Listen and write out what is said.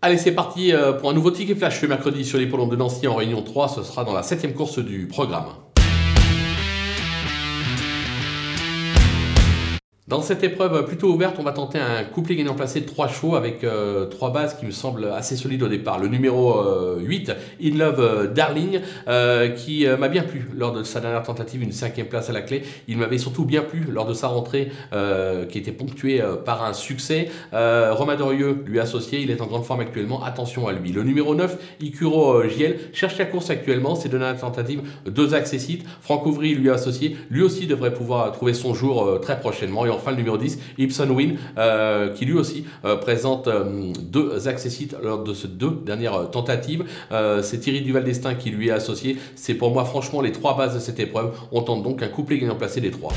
Allez, c'est parti euh, pour un nouveau ticket flash ce mercredi sur l'hippodrome de Nancy en réunion 3. Ce sera dans la septième course du programme. Dans cette épreuve plutôt ouverte, on va tenter un couplet gagnant placé de 3 chevaux avec euh, trois bases qui me semblent assez solides au départ. Le numéro 8, euh, In Love euh, Darling, qui m'a bien plu lors de sa dernière tentative, une cinquième place à la clé. Il m'avait surtout bien plu lors de sa rentrée qui était ponctuée par un succès. Romain Dorieux lui associé, il est en grande forme actuellement, attention à lui. Le numéro 9, Ikuro Giel, cherche la course actuellement, c'est de la tentative, deux accessites. Franck Ouvry lui associé, lui aussi devrait pouvoir trouver son jour très prochainement enfin le numéro 10, Ibson Win, euh, qui lui aussi euh, présente euh, deux accessites lors de ces deux dernières tentatives. c'est Thierry Duval d'Estaing qui lui est associé. C'est pour moi franchement les trois bases de cette épreuve. On tente donc un couplet gagnant placé des trois.